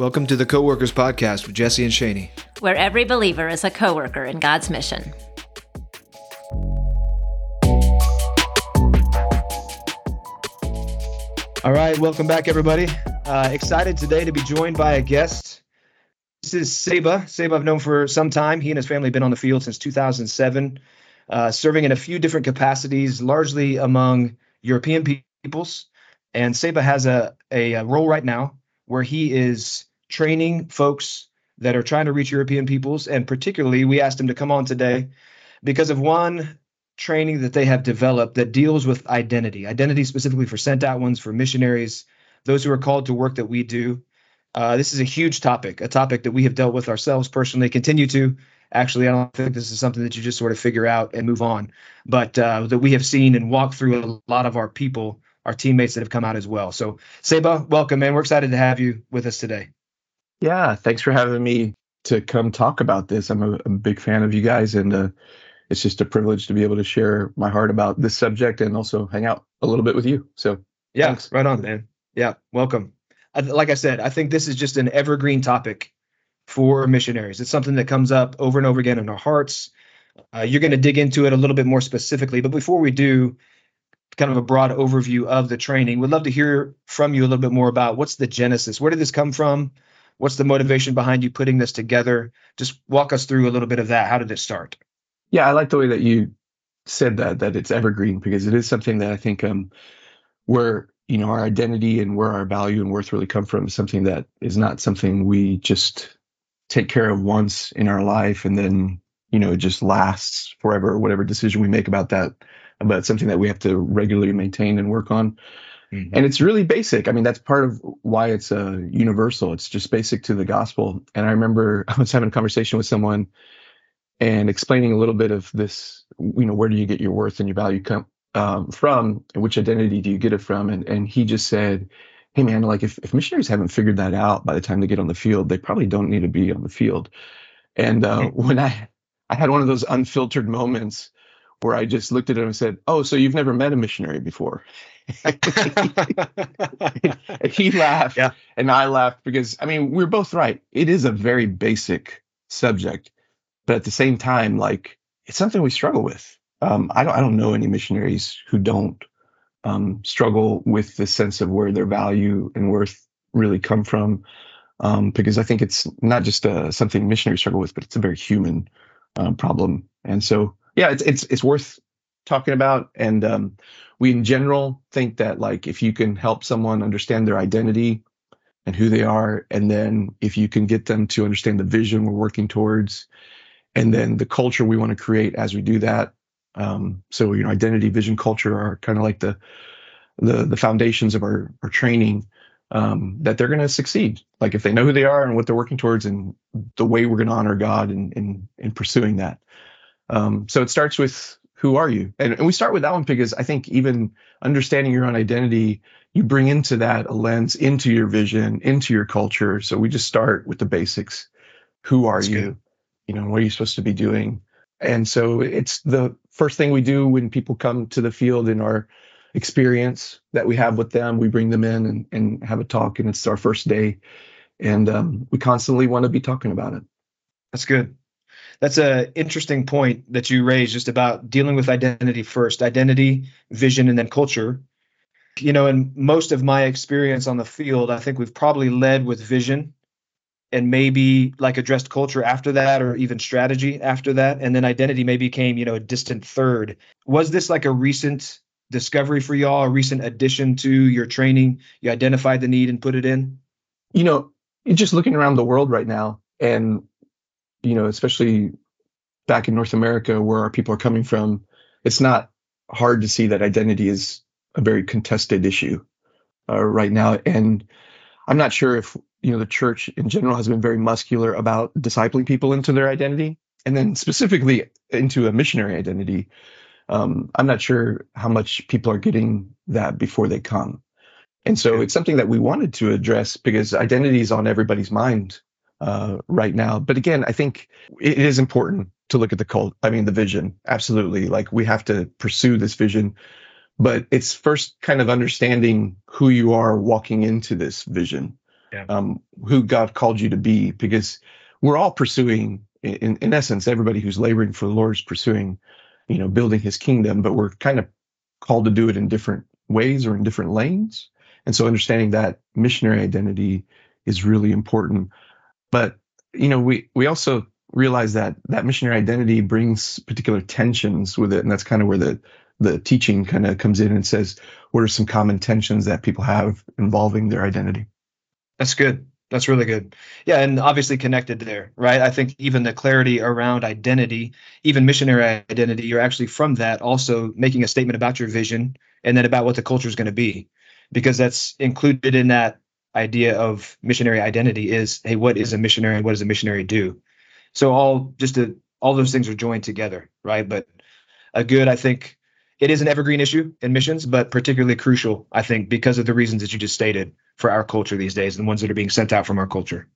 Welcome to the Coworkers Podcast with Jesse and Shaney, where every believer is a coworker in God's mission. All right, welcome back, everybody. Uh, excited today to be joined by a guest. This is Seba. Seba, I've known for some time. He and his family have been on the field since 2007, uh, serving in a few different capacities, largely among European peoples. And Seba has a, a, a role right now where he is training folks that are trying to reach European peoples. And particularly, we asked them to come on today because of one training that they have developed that deals with identity, identity specifically for sent out ones, for missionaries, those who are called to work that we do. Uh, this is a huge topic, a topic that we have dealt with ourselves personally, continue to. Actually, I don't think this is something that you just sort of figure out and move on, but uh, that we have seen and walked through a lot of our people our teammates that have come out as well. So, Seba, welcome, man. We're excited to have you with us today. Yeah, thanks for having me to come talk about this. I'm a, a big fan of you guys, and uh, it's just a privilege to be able to share my heart about this subject and also hang out a little bit with you. So, yeah, thanks. right on, man. Yeah, welcome. Like I said, I think this is just an evergreen topic for missionaries. It's something that comes up over and over again in our hearts. Uh, you're going to dig into it a little bit more specifically, but before we do, kind of a broad overview of the training. We'd love to hear from you a little bit more about what's the genesis? Where did this come from? What's the motivation behind you putting this together? Just walk us through a little bit of that. How did it start? Yeah, I like the way that you said that that it's evergreen because it is something that I think um where you know our identity and where our value and worth really come from is something that is not something we just take care of once in our life and then you know it just lasts forever whatever decision we make about that but something that we have to regularly maintain and work on. Mm-hmm. And it's really basic. I mean, that's part of why it's a uh, universal. It's just basic to the gospel. And I remember I was having a conversation with someone and explaining a little bit of this, you know, where do you get your worth and your value come um, from? And which identity do you get it from? And, and he just said, Hey man, like if, if missionaries haven't figured that out by the time they get on the field, they probably don't need to be on the field. And uh, mm-hmm. when I, I had one of those unfiltered moments where I just looked at him and said, "Oh, so you've never met a missionary before?" he laughed, yeah. and I laughed because I mean we're both right. It is a very basic subject, but at the same time, like it's something we struggle with. Um, I don't I don't know any missionaries who don't um, struggle with the sense of where their value and worth really come from, um, because I think it's not just uh, something missionaries struggle with, but it's a very human uh, problem. And so yeah, it's it's it's worth talking about. And um, we in general think that like if you can help someone understand their identity and who they are, and then if you can get them to understand the vision we're working towards, and then the culture we want to create as we do that. Um, so you know, identity, vision, culture are kind of like the the the foundations of our our training. Um, that they're going to succeed. Like if they know who they are and what they're working towards, and the way we're going to honor God in in, in pursuing that. Um, so it starts with who are you? And, and we start with that one because I think even understanding your own identity, you bring into that a lens into your vision, into your culture. So we just start with the basics. Who are That's you? Good. You know, what are you supposed to be doing? And so it's the first thing we do when people come to the field in our experience that we have with them. We bring them in and, and have a talk, and it's our first day. And um, we constantly want to be talking about it. That's good that's a interesting point that you raised just about dealing with identity first identity vision and then culture. You know in most of my experience on the field i think we've probably led with vision and maybe like addressed culture after that or even strategy after that. And then identity maybe came, you know a distant third. Was this like a recent discovery for y'all a recent addition to your training? You identified the need and put it in? You know just looking around the world right now and you know, especially back in North America where our people are coming from, it's not hard to see that identity is a very contested issue uh, right now. And I'm not sure if, you know, the church in general has been very muscular about discipling people into their identity and then specifically into a missionary identity. Um, I'm not sure how much people are getting that before they come. And so it's something that we wanted to address because identity is on everybody's mind uh, right now. But again, I think it is important to look at the cult. I mean, the vision. Absolutely. Like we have to pursue this vision, but it's first kind of understanding who you are walking into this vision. yeah. um, who God called you to be, because we're all pursuing, in, in essence, everybody who's laboring for the Lord is pursuing, you know, building His kingdom, but we're kind of called to do it in different ways or in different lanes. And so understanding that missionary identity is really important. But you know, we we also realize that that missionary identity brings particular tensions with it, and that's kind of where the the teaching kind of comes in and says, what are some common tensions that people have involving their identity? That's good. That's really good. Yeah, and obviously connected there, right? I think even the clarity around identity, even missionary identity, you're actually from that also making a statement about your vision and then about what the culture is going to be, because that's included in that idea of missionary identity is, hey, what is a missionary and what does a missionary do? So all just to, all those things are joined together, right? But a good, I think, it is an evergreen issue in missions, but particularly crucial, I think, because of the reasons that you just stated for our culture these days and the ones that are being sent out from our culture.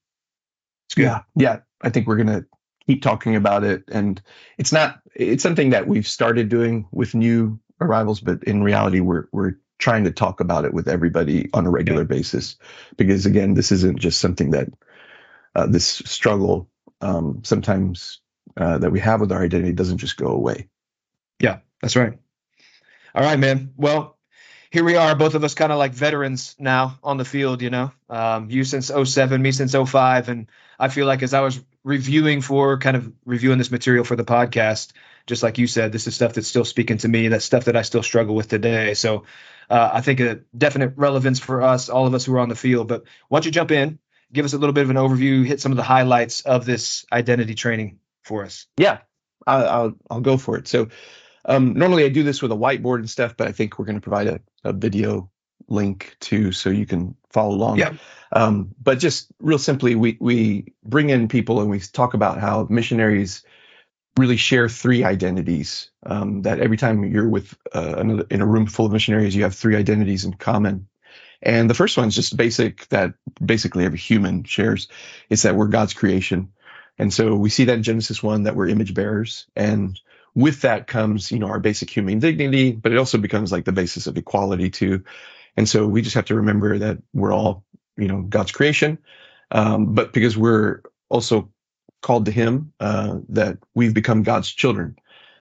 Yeah, yeah. I think we're gonna keep talking about it, and it's not. It's something that we've started doing with new arrivals, but in reality, we're we're trying to talk about it with everybody on a regular yeah. basis, because again, this isn't just something that uh, this struggle um, sometimes uh, that we have with our identity doesn't just go away. Yeah, that's right. All right, man. Well, here we are, both of us kind of like veterans now on the field, you know. Um, you since 07, me since 05. And I feel like as I was reviewing for kind of reviewing this material for the podcast, just like you said, this is stuff that's still speaking to me. That's stuff that I still struggle with today. So uh, I think a definite relevance for us, all of us who are on the field. But why don't you jump in, give us a little bit of an overview, hit some of the highlights of this identity training for us? Yeah, I'll, I'll, I'll go for it. So um, normally I do this with a whiteboard and stuff, but I think we're going to provide a, a, video link too, so you can follow along. Yeah. Um, but just real simply, we we bring in people and we talk about how missionaries really share three identities. Um, that every time you're with uh, another in a room full of missionaries, you have three identities in common. And the first one is just basic that basically every human shares. It's that we're God's creation. And so we see that in Genesis 1 that we're image bearers. And with that comes, you know, our basic human dignity, but it also becomes like the basis of equality too. And so we just have to remember that we're all, you know, God's creation. Um, but because we're also called to him, uh, that we've become God's children.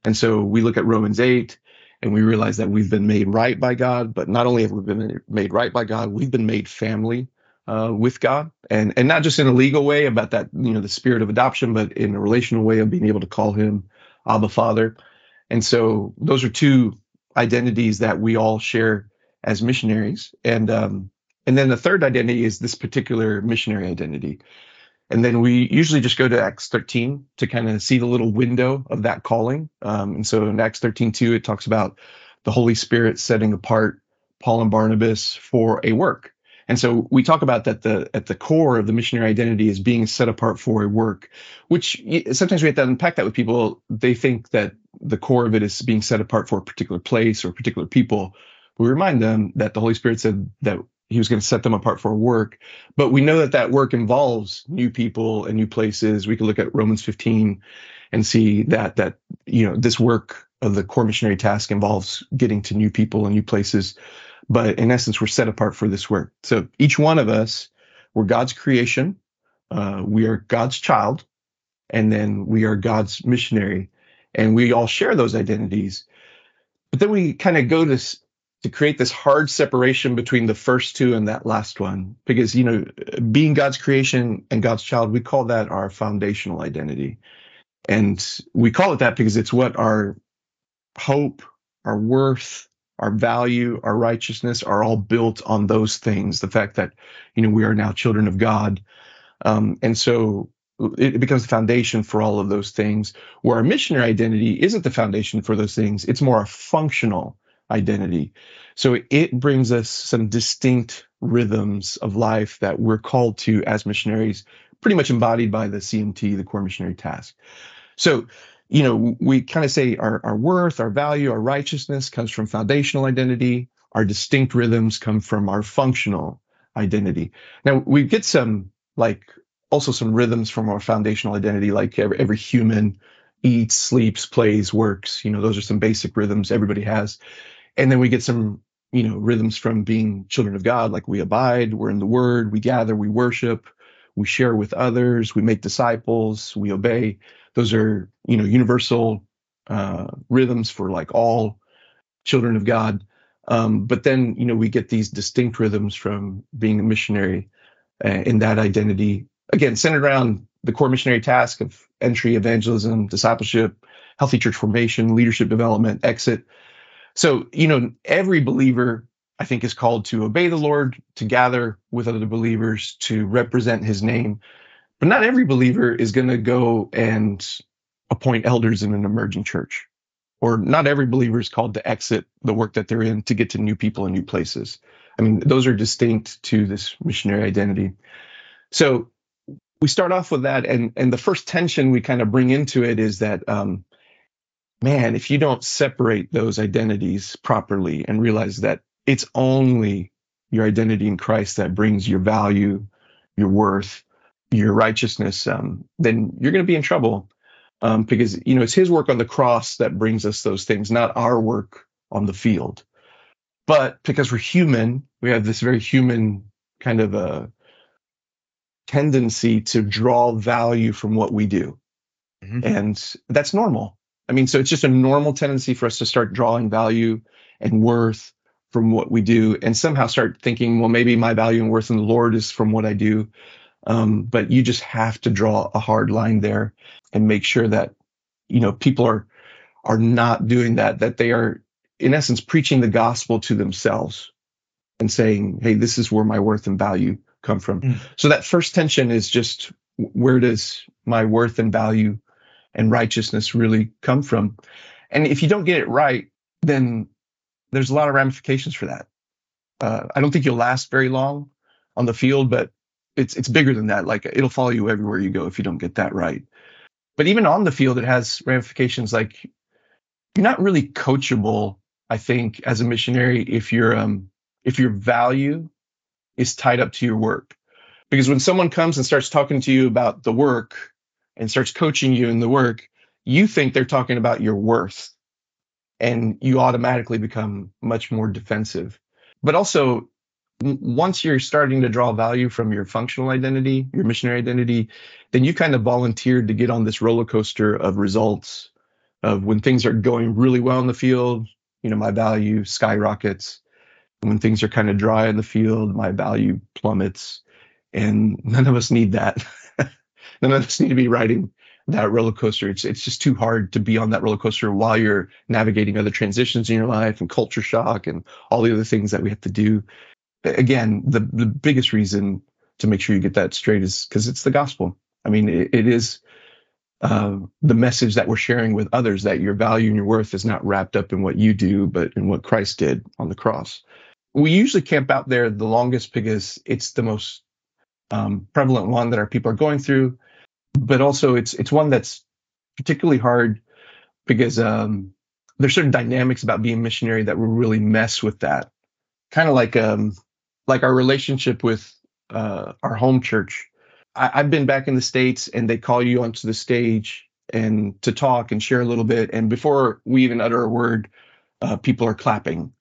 And so we look at Romans 8 and we realize that we've been made right by God, but not only have we been made right by God, we've been made family uh, with God, and and not just in a legal way about that, you know, the spirit of adoption, but in a relational way of being able to call Him Abba Father. And so those are two identities that we all share as missionaries. And um, and then the third identity is this particular missionary identity. And then we usually just go to Acts 13 to kind of see the little window of that calling. Um, and so in Acts 13, 2, it talks about the Holy Spirit setting apart Paul and Barnabas for a work. And so we talk about that the at the core of the missionary identity is being set apart for a work, which sometimes we have to unpack that with people. They think that the core of it is being set apart for a particular place or particular people. We remind them that the Holy Spirit said that he was going to set them apart for work, but we know that that work involves new people and new places. We can look at Romans 15 and see that that you know this work of the core missionary task involves getting to new people and new places but in essence, we're set apart for this work. So each one of us, we're God's creation. Uh, we are God's child, and then we are God's missionary, and we all share those identities. But then we kind of go to to create this hard separation between the first two and that last one, because you know, being God's creation and God's child, we call that our foundational identity, and we call it that because it's what our hope, our worth, our value, our righteousness are all built on those things. The fact that, you know, we are now children of God. Um, and so it, becomes the foundation for all of those things. Where our missionary identity isn't the foundation for those things, it's more a functional identity. So it brings us some distinct rhythms of life that we're called to as missionaries, pretty much embodied by the CMT, the core missionary task. So you know, we kind of say our, our worth, our value, our righteousness comes from foundational identity. Our distinct rhythms come from our functional identity. Now we get some like also some rhythms from our foundational identity, like every, every human eats, sleeps, plays, works. You know, those are some basic rhythms everybody has. And then we get some you know, rhythms from being children of God, like we abide, we're in the word, we gather, we worship, we share with others, we make disciples, we obey. Those are, you know, universal uh, rhythms for like all children of God. Um, but then, you know, we get these distinct rhythms from being a missionary uh, in that identity. Again, centered around the core missionary task of entry, evangelism, discipleship, healthy church formation, leadership development, exit. So, you know, every believer, I think, is called to obey the Lord, to gather with other believers, to represent his name. But not every believer is going to go and appoint elders in an emerging church. Or not every believer is called to exit the work that they're in to get to new people and new places. I mean, those are distinct to this missionary identity. So we start off with that, and and the first tension we kind of bring into it is that um, man, if you don't separate those identities properly and realize that it's only your identity in Christ that brings your value, your worth, your righteousness, um, then you're going to be in trouble um, because you know it's His work on the cross that brings us those things, not our work on the field. But because we're human, we have this very human kind of a tendency to draw value from what we do, mm-hmm. and that's normal. I mean, so it's just a normal tendency for us to start drawing value and worth from what we do and somehow start thinking, well, maybe my value and worth in the Lord is from what I do. Um, but you just have to draw a hard line there and make sure that, you know, people are, are not doing that, that they are in essence preaching the gospel to themselves and saying, Hey, this is where my worth and value come from. Mm. So that first tension is just where does my worth and value and righteousness really come from. And if you don't get it right, then there's a lot of ramifications for that. Uh, I don't think you'll last very long on the field, but it's it's bigger than that. Like it'll follow you everywhere you go if you don't get that right. But even on the field, it has ramifications. Like you're not really coachable, I think, as a missionary if your um if your value is tied up to your work. Because when someone comes and starts talking to you about the work, and starts coaching you in the work, you think they're talking about your worth and you automatically become much more defensive. But also, once you're starting to draw value from your functional identity, your missionary identity, then you kind of volunteered to get on this roller coaster of results of when things are going really well in the field, you know, my value skyrockets. When things are kind of dry in the field, my value plummets. And none of us need that. none of us need to be riding that roller coaster. It's it's just too hard to be on that roller coaster while you're navigating other transitions in your life and culture shock and all the other things that we have to do. Again, the the biggest reason to make sure you get that straight is because it's the gospel. I mean, it, it is uh, the message that we're sharing with others that your value and your worth is not wrapped up in what you do, but in what Christ did on the cross. We usually camp out there the longest because it's the most um, prevalent one that our people are going through but also it's it's one that's particularly hard because um, there's certain dynamics about being missionary that will really mess with that. Kind of like um, like our relationship with uh, our home church. I, I've been back in the states, and they call you onto the stage and to talk and share a little bit. And before we even utter a word, uh, people are clapping.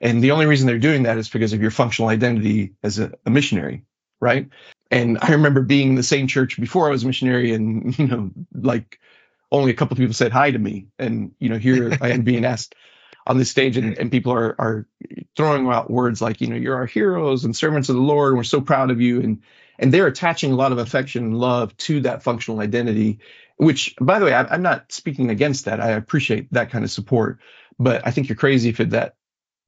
And the only reason they're doing that is because of your functional identity as a, a missionary, right? And I remember being in the same church before I was a missionary, and you know, like only a couple of people said hi to me, and you know, here I am being asked on this stage, and, and people are are throwing out words like, you know, you're our heroes and servants of the Lord, and we're so proud of you, and and they're attaching a lot of affection and love to that functional identity. Which, by the way, I, I'm not speaking against that. I appreciate that kind of support, but I think you're crazy if it, that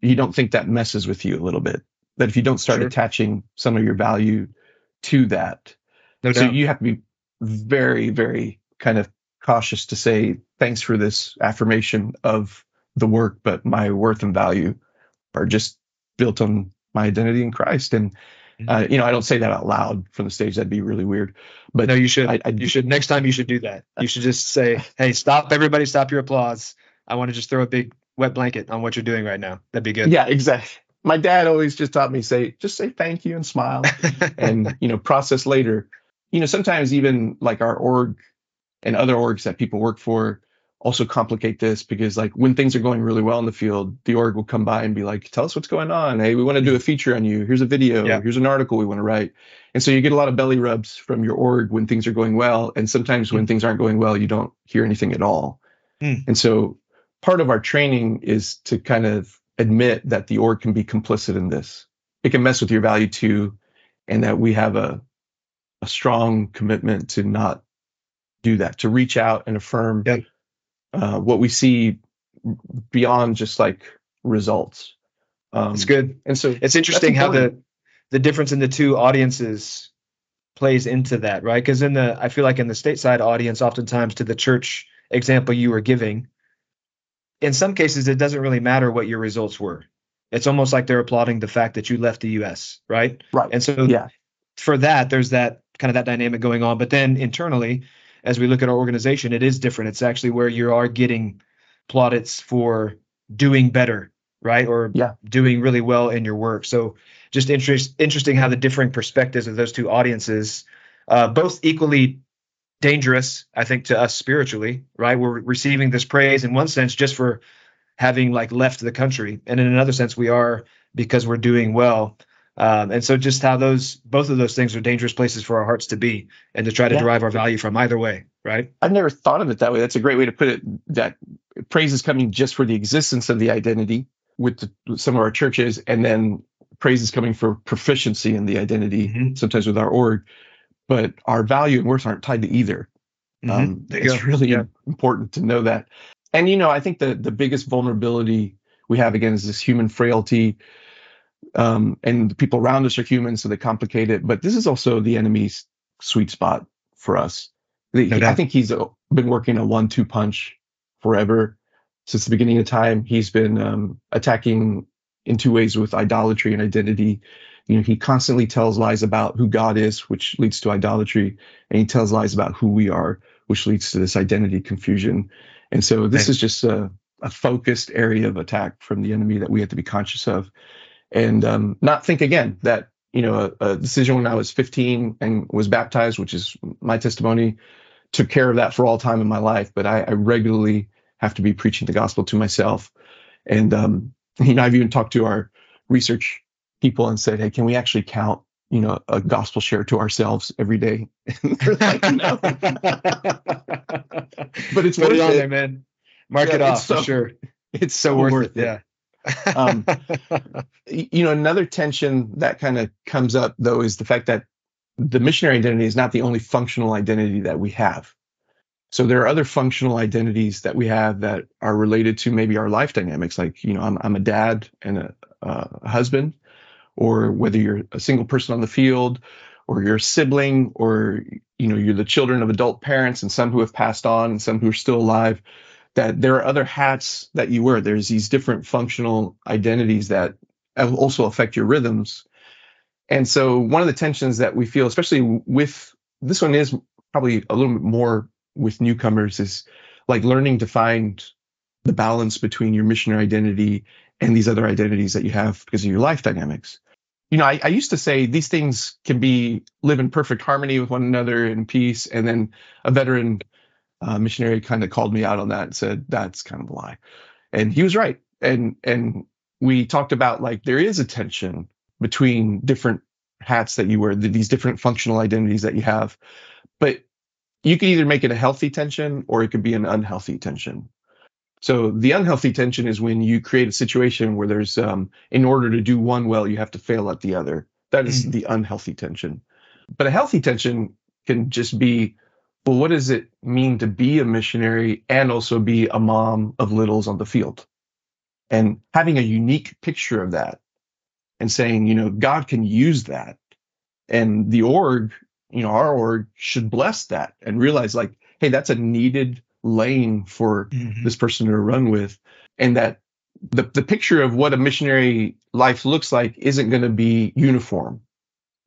you don't think that messes with you a little bit. That if you don't start sure. attaching some of your value to that. No so doubt. you have to be very, very kind of cautious to say, thanks for this affirmation of the work, but my worth and value are just built on my identity in Christ. And, mm-hmm. uh, you know, I don't say that out loud from the stage. That'd be really weird. But no, you should. I, I, you should. Next time, you should do that. You should just say, "Hey, stop! Everybody, stop your applause. I want to just throw a big wet blanket on what you're doing right now. That'd be good." Yeah, exactly my dad always just taught me say just say thank you and smile and you know process later you know sometimes even like our org and other orgs that people work for also complicate this because like when things are going really well in the field, the org will come by and be like, tell us what's going on. Hey, we want to do a feature on you. Here's a video. Yeah. Here's an article we want to write. And so you get a lot of belly rubs from your org when things are going well. And sometimes mm. when things aren't going well, you don't hear anything at all. Mm. And so part of our training is to kind of admit that the org can be complicit in this. It can mess with your value too, and that we have a a strong commitment to not do that, to reach out and affirm uh, what we see beyond just like results. Um, it's good. And so it's interesting how the the difference in the two audiences plays into that, right? Because in the I feel like in the stateside audience, oftentimes to the church example you were giving, in some cases it doesn't really matter what your results were. It's almost like they're applauding the fact that you left the U.S. Right. Right. And so yeah. for that, there's that kind of that dynamic going on. But then internally, as we look at our organization, it is different. It's actually where you are getting plaudits for doing better, right? Or yeah. doing really well in your work. So just interest, interesting how the differing perspectives of those two audiences, uh, both equally dangerous, I think, to us spiritually, right? We're receiving this praise in one sense just for having like left the country, and in another sense, we are because we're doing well. Um, and so just how those both of those things are dangerous places for our hearts to be and to try to yeah. derive our value from either way, right? I've never thought of it that way. That's a great way to put it. That praise is coming just for the existence of the identity with, the, with some of our churches, and then praise is coming for proficiency in the identity, mm-hmm. sometimes with our org. But our value and worth aren't tied to either. Mm-hmm. Um, it's go. really yeah. important to know that. And you know, I think the the biggest vulnerability we have again is this human frailty um, and the people around us are human, so they complicate it. But this is also the enemy's sweet spot for us. No I think he's uh, been working a one-two punch forever since the beginning of time. He's been um, attacking in two ways with idolatry and identity. You know, he constantly tells lies about who God is, which leads to idolatry, and he tells lies about who we are, which leads to this identity confusion. And so this is just a, a focused area of attack from the enemy that we have to be conscious of and um, not think again that you know a, a, decision when I was 15 and was baptized, which is my testimony, took care of that for all time in my life. But I, I regularly have to be preaching the gospel to myself, and um, you know I've even talked to our research people and said, hey, can we actually count you know a gospel share to ourselves every day? like, no. but it's Put worth it, on it. there, man. Mark yeah, it off so, for sure. It's so, worth, worth, it. it. Yeah um, you know, another tension that kind of comes up though is the fact that the missionary identity is not the only functional identity that we have. So there are other functional identities that we have that are related to maybe our life dynamics, like you know, I'm, I'm a dad and a, a husband, or whether you're a single person on the field, or you're a sibling, or you know, you're the children of adult parents, and some who have passed on, and some who are still alive that there are other hats that you wear. There's these different functional identities that also affect your rhythms. And so one of the tensions that we feel, especially with this one is probably a little bit more with newcomers is like learning to find the balance between your missionary identity and these other identities that you have because of your life dynamics. You know, I, I used to say these things can be live in perfect harmony with one another in peace. And then a veteran uh, missionary kind of called me out on that and said that's kind of a lie, and he was right. And and we talked about like there is a tension between different hats that you wear, these different functional identities that you have, but you can either make it a healthy tension or it could be an unhealthy tension. So the unhealthy tension is when you create a situation where there's, um, in order to do one well, you have to fail at the other. That is mm-hmm. the unhealthy tension. But a healthy tension can just be well, what does it mean to be a missionary and also be a mom of littles on the field? And having a unique picture of that and saying, you know, God can use that. And the org, you know, our org should bless that and realize like, hey, that's a needed lane for mm-hmm. this person to run with. And that the, the picture of what a missionary life looks like isn't going to be uniform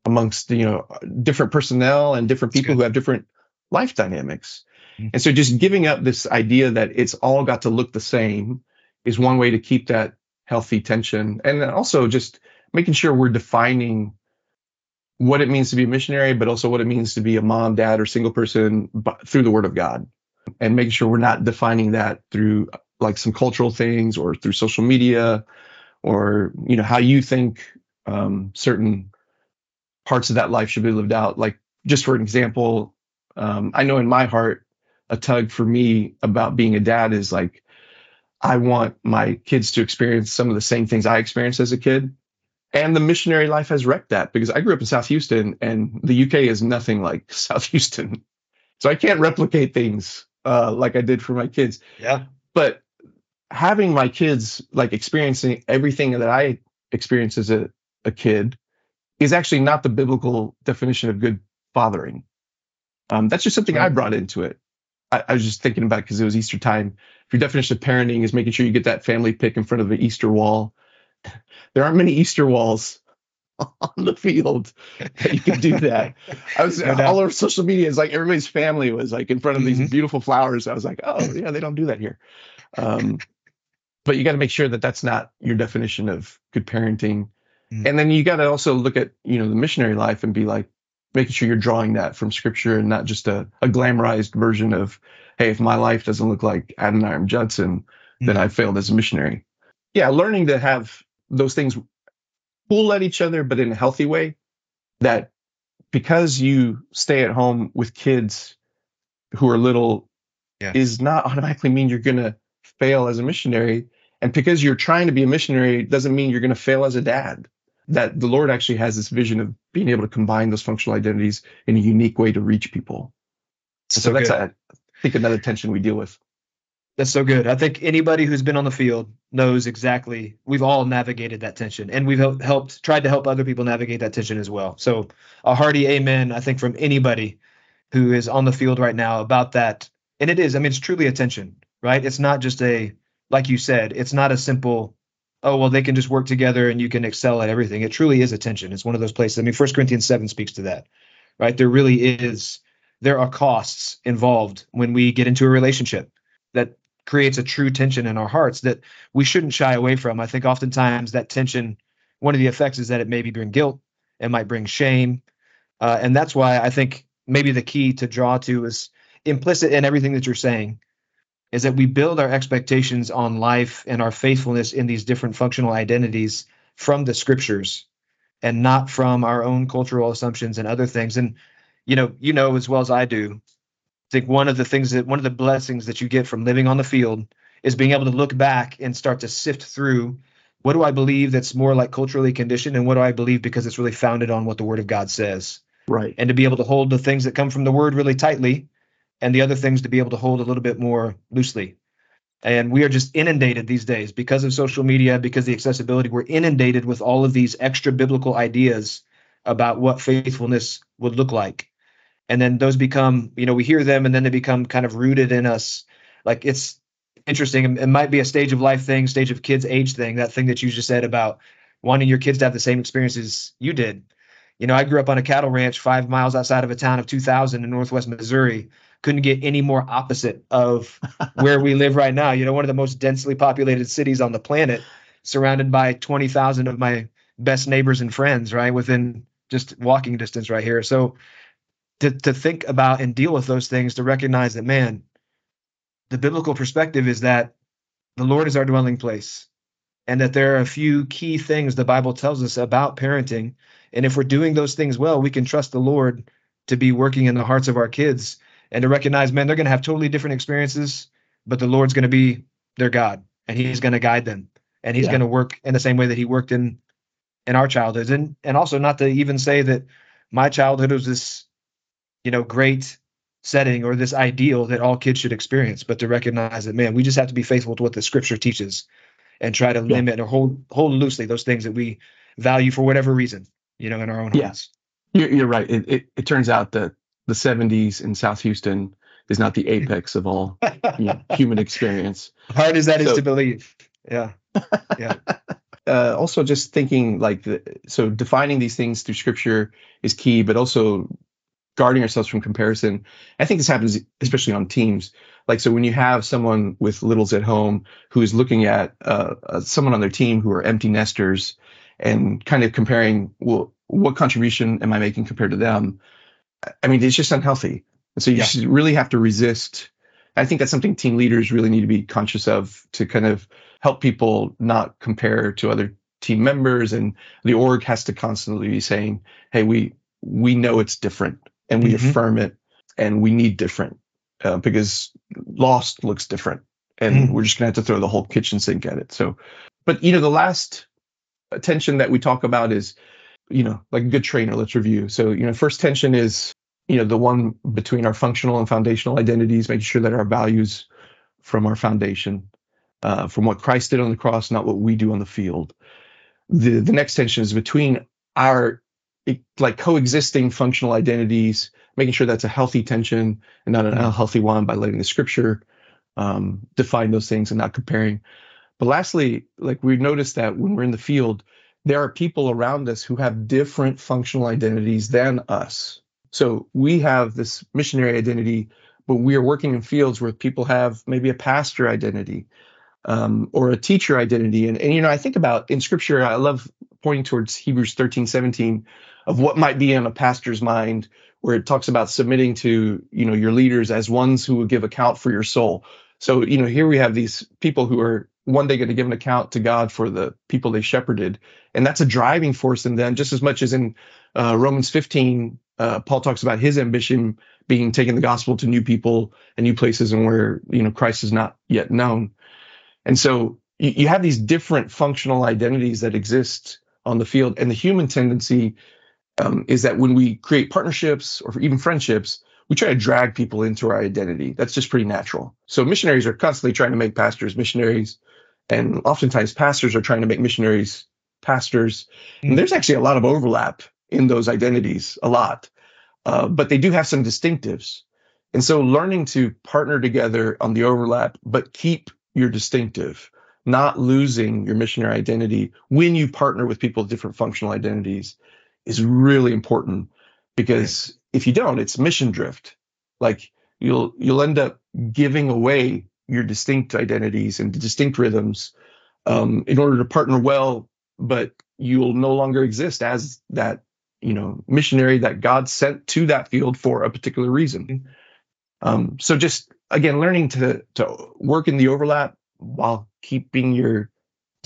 amongst you know different personnel and different people who have different life dynamics. Mm-hmm. And so just giving up this idea that it's all got to look the same is one way to keep that healthy tension. And also just making sure we're defining what it means to be a missionary, but also what it means to be a mom, dad, or single person through the word of God. And making sure we're not defining that through like some cultural things or through social media or you know how you think um, certain parts of that life should be lived out. Like just for an example um, i know in my heart a tug for me about being a dad is like i want my kids to experience some of the same things i experienced as a kid. And the missionary life has wrecked that because i grew up in south houston and the uk is nothing like south houston. So i can't replicate things uh, like i did for my kids yeah but having my kids like experiencing everything that I experienced as a, a kid is actually not the biblical definition of good fathering. Um, that's just something right. I brought into it. I, I was just thinking about because it, it was Easter time. If your definition of parenting is making sure you get that family pic in front of the Easter wall, there aren't many Easter walls on the field that you can do that. I was no all over social media. It's like everybody's family was like in front of mm-hmm. these beautiful flowers. I was like, oh yeah, they don't do that here. Um, but you got to make sure that that's not your definition of good parenting. Mm. And then you got to also look at, you know, the missionary life and be like, making sure you're drawing that from scripture and not just a, a glamorized version of, hey, if my life doesn't look like Adoniram Judson, mm. then I failed as a missionary. Yeah, learning to have those things pull at each other, but in a healthy way. That because you stay at home with kids who are little yeah. is not automatically mean you're going to fail as a missionary. And because you're trying to be a missionary doesn't mean you're going to fail as a dad. That the Lord actually has this vision of being able to combine those functional identities in a unique way to reach people. So, so that's, a, I think, another tension we deal with. That's so good. I think anybody who's been on the field knows exactly. We've all navigated that tension, and we've helped, tried to help other people navigate that tension as well. So a hearty amen, I think, from anybody who is on the field right now about that. And it is. I mean, it's truly a tension, right? It's not just a like you said, it's not a simple, oh, well, they can just work together and you can excel at everything. It truly is attention. It's one of those places. I mean, First Corinthians 7 speaks to that, right? There really is, there are costs involved when we get into a relationship that creates a true tension in our hearts that we shouldn't shy away from. I think oftentimes that tension, one of the effects is that it maybe bring guilt, it might bring shame. Uh, and that's why I think maybe the key to draw to is implicit in everything that you're saying is that we build our expectations on life and our faithfulness in these different functional identities from the scriptures and not from our own cultural assumptions and other things and you know you know as well as i do i think one of the things that one of the blessings that you get from living on the field is being able to look back and start to sift through what do i believe that's more like culturally conditioned and what do i believe because it's really founded on what the word of god says right and to be able to hold the things that come from the word really tightly and the other things to be able to hold a little bit more loosely. And we are just inundated these days because of social media, because the accessibility, we're inundated with all of these extra biblical ideas about what faithfulness would look like. And then those become, you know, we hear them and then they become kind of rooted in us. Like it's interesting. It might be a stage of life thing, stage of kids age thing, that thing that you just said about wanting your kids to have the same experiences you did. You know, I grew up on a cattle ranch five miles outside of a town of 2000 in Northwest Missouri couldn't get any more opposite of where we live right now. You know, one of the most densely populated cities on the planet, surrounded by 20,000 of my best neighbors and friends, right? Within just walking distance right here. So to, to think about and deal with those things, to recognize that, man, the biblical perspective is that the Lord is our dwelling place and that there are a few key things the Bible tells us about parenting. And if we're doing those things well, we can trust the Lord to be working in the hearts of our kids and to recognize, man, they're going to have totally different experiences, but the Lord's going to be their God and He's going to guide them and He's yeah. going to work in the same way that He worked in in our childhoods. And and also not to even say that my childhood was this, you know, great setting or this ideal that all kids should experience, but to recognize that, man, we just have to be faithful to what the Scripture teaches and try to yeah. limit or hold hold loosely those things that we value for whatever reason, you know, in our own hearts. Yeah. You're, you're right. It, it, it turns out that the 70s in South Houston is not the apex of all you know, human experience. Hard as that so, is to believe. Yeah. Yeah. uh, also, just thinking like, the, so defining these things through scripture is key, but also guarding ourselves from comparison. I think this happens especially on teams. Like, so when you have someone with littles at home who is looking at uh, uh, someone on their team who are empty nesters and kind of comparing, well, what contribution am I making compared to them? I mean, it's just unhealthy. And so you yeah. really have to resist I think that's something team leaders really need to be conscious of to kind of help people not compare to other team members. And the org has to constantly be saying, hey, we we know it's different and we mm-hmm. affirm it and we need different uh, because lost looks different and mm. we're just going to have to throw the whole kitchen sink at it. So, but you know, the last tension that we talk about is, you know, like a good trainer. Let's review. So, you know, first tension is, you know, the one between our functional and foundational identities, making sure that our values from our foundation, uh, from what Christ did on the cross, not what we do on the field. The the next tension is between our like coexisting functional identities, making sure that's a healthy tension and not an mm-hmm. unhealthy one by letting the scripture um, define those things and not comparing. But lastly, like we've noticed that when we're in the field, there are people around us who have different functional identities than us. So we have this missionary identity, but we are working in fields where people have maybe a pastor identity um, or a teacher identity. And, and, you know, I think about in scripture, I love pointing towards Hebrews 13, 17 of what might be in a pastor's mind, where it talks about submitting to, you know, your leaders as ones who will give account for your soul. So, you know, here we have these people who are one day going to give an account to God for the people they shepherded. And that's a driving force in them, just as much as in uh, Romans 15, uh, Paul talks about his ambition being taking the gospel to new people and new places and where, you know, Christ is not yet known. And so you, you have these different functional identities that exist on the field. And the human tendency um, is that when we create partnerships or even friendships, we try to drag people into our identity. That's just pretty natural. So missionaries are constantly trying to make pastors missionaries, and oftentimes pastors are trying to make missionaries pastors. And there's actually a lot of overlap in those identities, a lot, uh, but they do have some distinctives. And so learning to partner together on the overlap, but keep your distinctive, not losing your missionary identity when you partner with people with different functional identities is really important because if you don't, it's mission drift. Like you'll you'll end up giving away your distinct identities and distinct rhythms um, in order to partner well, but you'll no longer exist as that you know missionary that God sent to that field for a particular reason. Um, so just again, learning to to work in the overlap while keeping your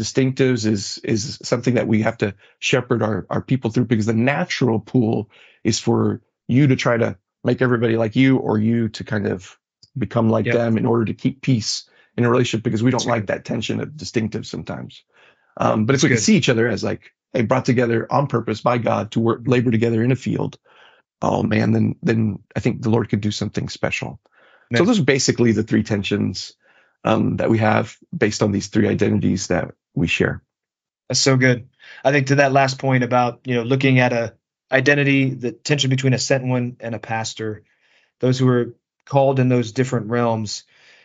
distinctives is is something that we have to shepherd our, our people through because the natural pool is for you to try to make everybody like you or you to kind of become like yep. them in order to keep peace in a relationship because we don't That's like good. that tension of distinctives sometimes. Um, but if That's we can see each other as like, hey, brought together on purpose by God to work labor together in a field, oh man, then then I think the Lord could do something special. So those are basically the three tensions um, that we have based on these three identities that we share. That's so good. I think to that last point about you know looking at a identity, the tension between a sent one and a pastor, those who are called in those different realms.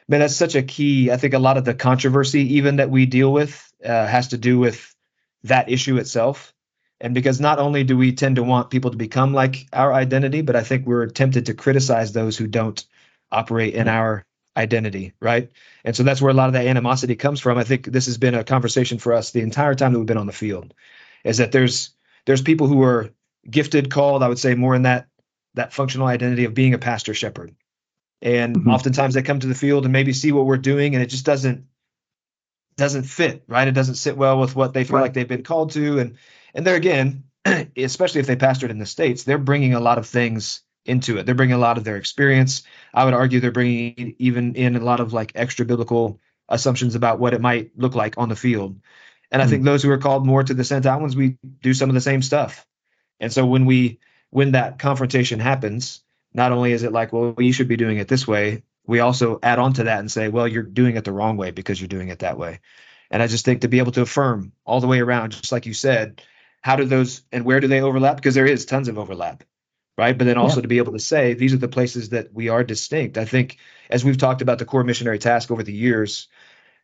Man, that's such a key. I think a lot of the controversy, even that we deal with, uh, has to do with that issue itself. And because not only do we tend to want people to become like our identity, but I think we're tempted to criticize those who don't operate in our identity, right? And so that's where a lot of that animosity comes from. I think this has been a conversation for us the entire time that we've been on the field, is that there's there's people who are gifted, called, I would say more in that that functional identity of being a pastor shepherd. And mm-hmm. oftentimes they come to the field and maybe see what we're doing and it just doesn't doesn't fit, right? It doesn't sit well with what they feel right. like they've been called to. And and there again, especially if they pastored in the states, they're bringing a lot of things into it. They're bringing a lot of their experience. I would argue they're bringing even in a lot of like extra biblical assumptions about what it might look like on the field. And mm-hmm. I think those who are called more to the sent out ones, we do some of the same stuff. And so when we when that confrontation happens, not only is it like, well, you should be doing it this way, we also add on to that and say, well, you're doing it the wrong way because you're doing it that way. And I just think to be able to affirm all the way around, just like you said, how do those and where do they overlap? Because there is tons of overlap, right? But then also yeah. to be able to say these are the places that we are distinct. I think as we've talked about the core missionary task over the years,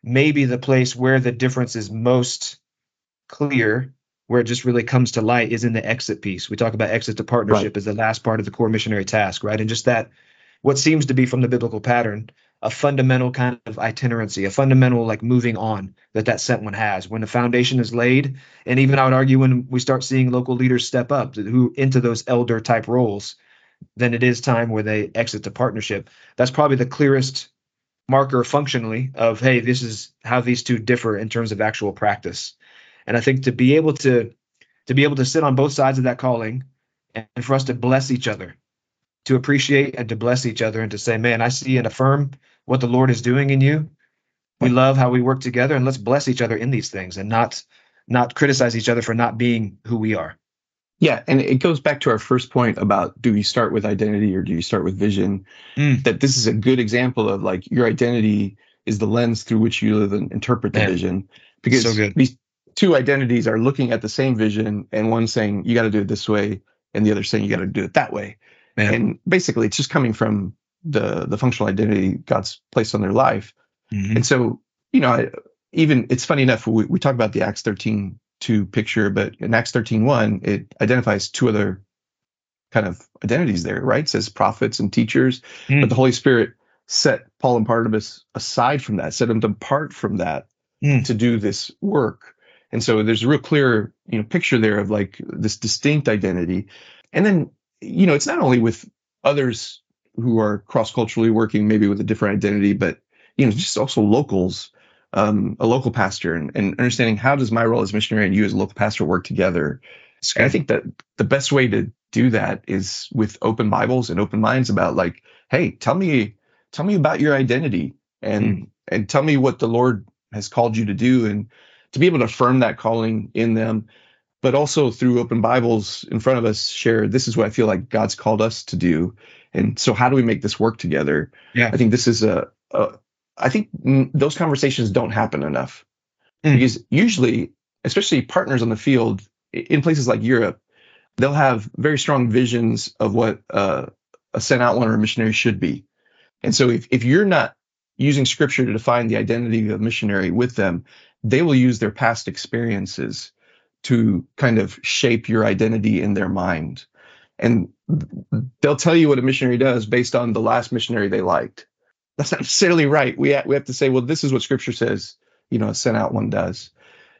maybe the place where the difference is most clear where it just really comes to light is in the exit piece. We talk about exit to partnership right. as the last part of the core missionary task, right? And just that, what seems to be from the biblical pattern, a fundamental kind of itinerancy, a fundamental like moving on that that sent one has. When the foundation is laid, and even I would argue when we start seeing local leaders step up who into those elder type roles, then it is time where they exit the partnership. That's probably the clearest marker functionally of hey this is how these two differ in terms of actual practice and i think to be able to to be able to sit on both sides of that calling and for us to bless each other to appreciate and to bless each other and to say man i see and affirm what the lord is doing in you we love how we work together and let's bless each other in these things and not not criticize each other for not being who we are yeah, and it goes back to our first point about do you start with identity or do you start with vision? Mm. That this is a good example of like your identity is the lens through which you live and interpret the Man. vision. Because so these two identities are looking at the same vision and one saying you got to do it this way and the other saying you got to do it that way. Man. And basically it's just coming from the the functional identity God's placed on their life. Mm-hmm. And so, you know, I, even it's funny enough we, we talk about the Acts 13 2 picture, but in Acts 13.1, it identifies two other kind of identities there, right? It says prophets and teachers, mm. but the Holy Spirit set Paul and Barnabas aside from that, set them apart from that mm. to do this work. And so there's a real clear, you know, picture there of like this distinct identity. And then, you know, it's not only with others who are cross-culturally working, maybe with a different identity, but you know, just also locals um, a local pastor and, and, understanding how does my role as missionary and you as a local pastor work together. And I think that the best way to do that is with open Bibles and open minds about like, hey, tell me, tell me about your identity and mm. and tell me what the Lord has called you to do and to be able to affirm that calling in them, but also through open Bibles in front of us, share this is what I feel like God's called us to do. And so how do we make this work together? Yeah. I think this is a, a I think those conversations don't happen enough mm. because usually, especially partners on the field in places like Europe, they'll have very strong visions of what uh, a sent out one or a missionary should be. And so if, if you're not using scripture to define the identity of a missionary with them, they will use their past experiences to kind of shape your identity in their mind. And they'll tell you what a missionary does based on the last missionary they liked that's not necessarily right. We ha- we have to say, well, this is what Scripture says. You know, a sent out one does.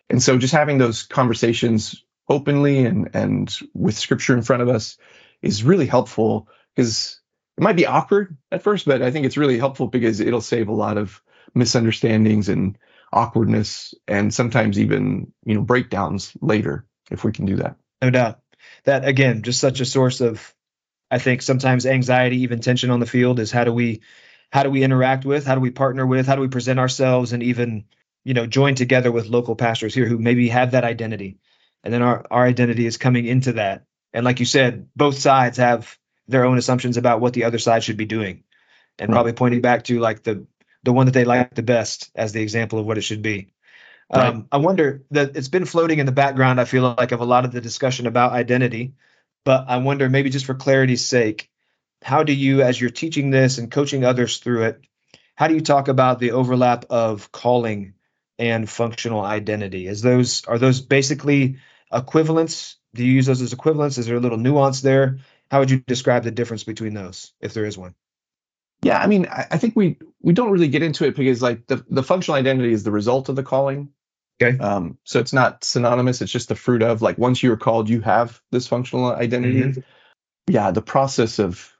And so, just having those conversations openly and and with Scripture in front of us is really helpful because it might be awkward at first, but I think it's really helpful because it'll save a lot of misunderstandings and awkwardness and sometimes even you know breakdowns later if we can do that. No doubt. That again, just such a source of I think sometimes anxiety, even tension on the field is how do we how do we interact with how do we partner with how do we present ourselves and even you know join together with local pastors here who maybe have that identity and then our, our identity is coming into that and like you said both sides have their own assumptions about what the other side should be doing and right. probably pointing back to like the the one that they like the best as the example of what it should be right. um, i wonder that it's been floating in the background i feel like of a lot of the discussion about identity but i wonder maybe just for clarity's sake how do you, as you're teaching this and coaching others through it, how do you talk about the overlap of calling and functional identity? Is those are those basically equivalents? Do you use those as equivalents? Is there a little nuance there? How would you describe the difference between those, if there is one? Yeah, I mean, I, I think we we don't really get into it because like the the functional identity is the result of the calling. Okay. Um, so it's not synonymous. It's just the fruit of like once you are called, you have this functional identity. Mm-hmm. Yeah, the process of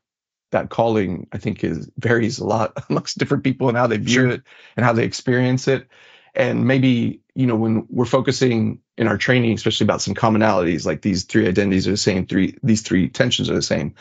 that calling I think is varies a lot amongst different people and how they view sure. it and how they experience it. And maybe, you know, when we're focusing in our training, especially about some commonalities, like these three identities are the same, three these three tensions are the same.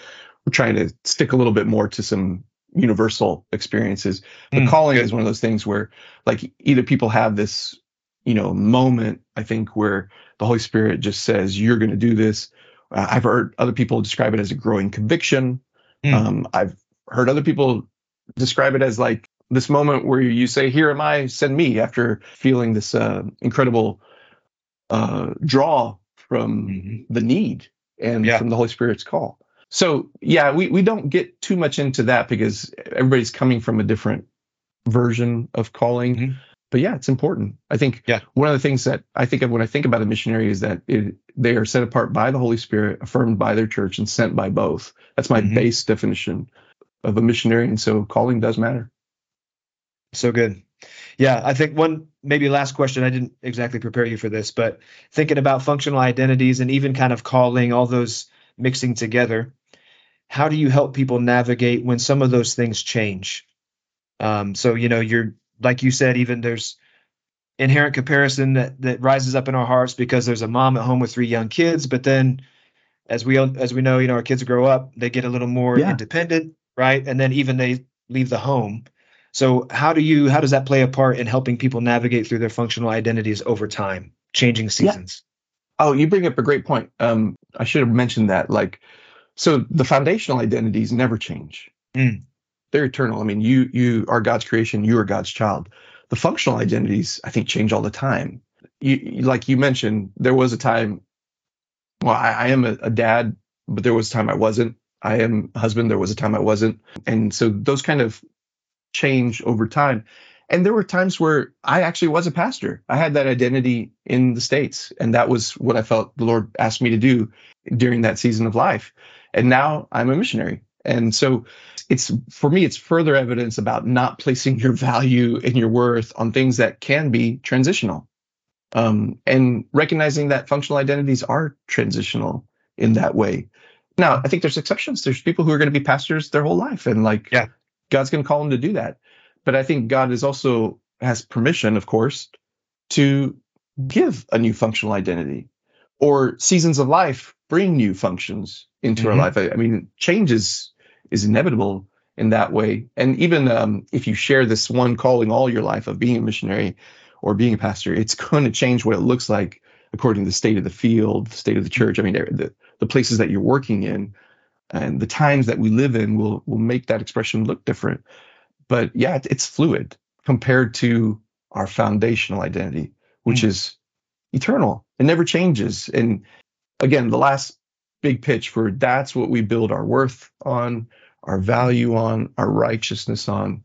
We're trying to stick a little bit more to some universal experiences. But mm, calling is one of those things where like either people have this, you know, moment, I think, where the Holy Spirit just says, You're gonna do this. Uh, I've heard other people describe it as a growing conviction Mm. Um, I've heard other people describe it as like this moment where you say, "Here am I, send me," after feeling this uh, incredible uh, draw from mm-hmm. the need and yeah. from the Holy Spirit's call. So yeah, we we don't get too much into that because everybody's coming from a different version of calling. Mm-hmm but yeah, it's important. I think yeah. one of the things that I think of when I think about a missionary is that it, they are set apart by the Holy Spirit, affirmed by their church, and sent by both. That's my mm-hmm. base definition of a missionary. And so calling does matter. So good. Yeah, I think one maybe last question. I didn't exactly prepare you for this, but thinking about functional identities and even kind of calling all those mixing together, how do you help people navigate when some of those things change? Um, so you know, you're like you said, even there's inherent comparison that that rises up in our hearts because there's a mom at home with three young kids, but then as we as we know, you know, our kids grow up, they get a little more yeah. independent, right? And then even they leave the home. So how do you how does that play a part in helping people navigate through their functional identities over time, changing seasons? Yeah. Oh, you bring up a great point. Um, I should have mentioned that. Like, so the foundational identities never change. Mm. They're eternal. I mean, you you are God's creation. You are God's child. The functional identities, I think, change all the time. You, like you mentioned, there was a time. Well, I, I am a, a dad, but there was a time I wasn't. I am a husband. There was a time I wasn't, and so those kind of change over time. And there were times where I actually was a pastor. I had that identity in the States. And that was what I felt the Lord asked me to do during that season of life. And now I'm a missionary. And so it's for me, it's further evidence about not placing your value and your worth on things that can be transitional. Um, and recognizing that functional identities are transitional in that way. Now, I think there's exceptions. There's people who are going to be pastors their whole life, and like, yeah, God's going to call them to do that. But I think God is also has permission, of course, to give a new functional identity or seasons of life bring new functions into mm-hmm. our life. I, I, mean, change is, is inevitable in that way. And even um, if you share this one calling all your life of being a missionary or being a pastor, it's going to change what it looks like according to the state of the field, the state of the church. I mean, the, the places that you're working in and the times that we live in will will make that expression look different. But yeah, it's fluid compared to our foundational identity, which mm-hmm. is eternal. It never changes. And again, the last big pitch for that's what we build our worth on, our value on, our righteousness on.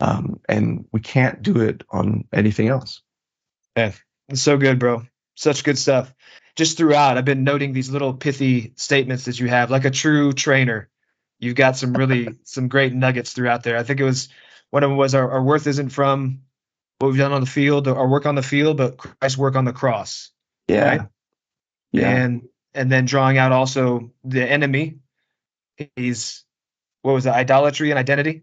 Um, and we can't do it on anything else. Yeah, it's so good, bro. Such good stuff just throughout, I've been noting these little pithy statements that you have, like a true trainer. You've got some really some great nuggets throughout there. I think it was one of them was our, our worth isn't from what we've done on the field, our work on the field, but Christ's work on the cross. Yeah. Right? Yeah. And and then drawing out also the enemy. He's what was it? Idolatry and identity.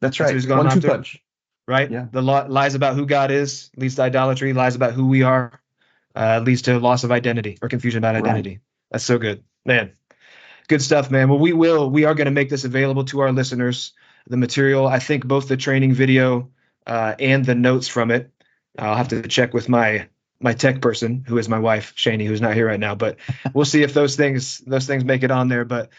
That's right. That's One two punch. Right. Yeah. The lies about who God is leads to idolatry. Lies about who we are uh, leads to loss of identity or confusion about identity. Right. That's so good, man. Good stuff, man. Well, we will. We are going to make this available to our listeners. The material, I think, both the training video uh, and the notes from it. I'll have to check with my my tech person, who is my wife, Shani, who's not here right now. But we'll see if those things those things make it on there. But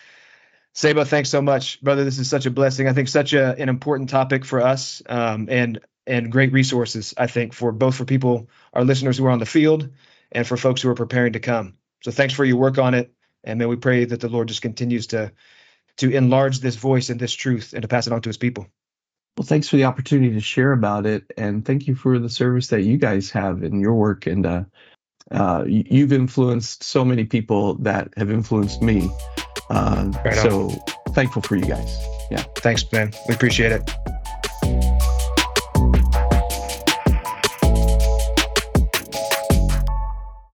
Seba, thanks so much, brother. This is such a blessing. I think such a, an important topic for us, um, and and great resources, I think, for both for people, our listeners who are on the field, and for folks who are preparing to come. So thanks for your work on it, and may we pray that the Lord just continues to to enlarge this voice and this truth and to pass it on to His people. Well, thanks for the opportunity to share about it, and thank you for the service that you guys have in your work. And uh, uh, you've influenced so many people that have influenced me. Uh, right so thankful for you guys. Yeah. Thanks, man. We appreciate it.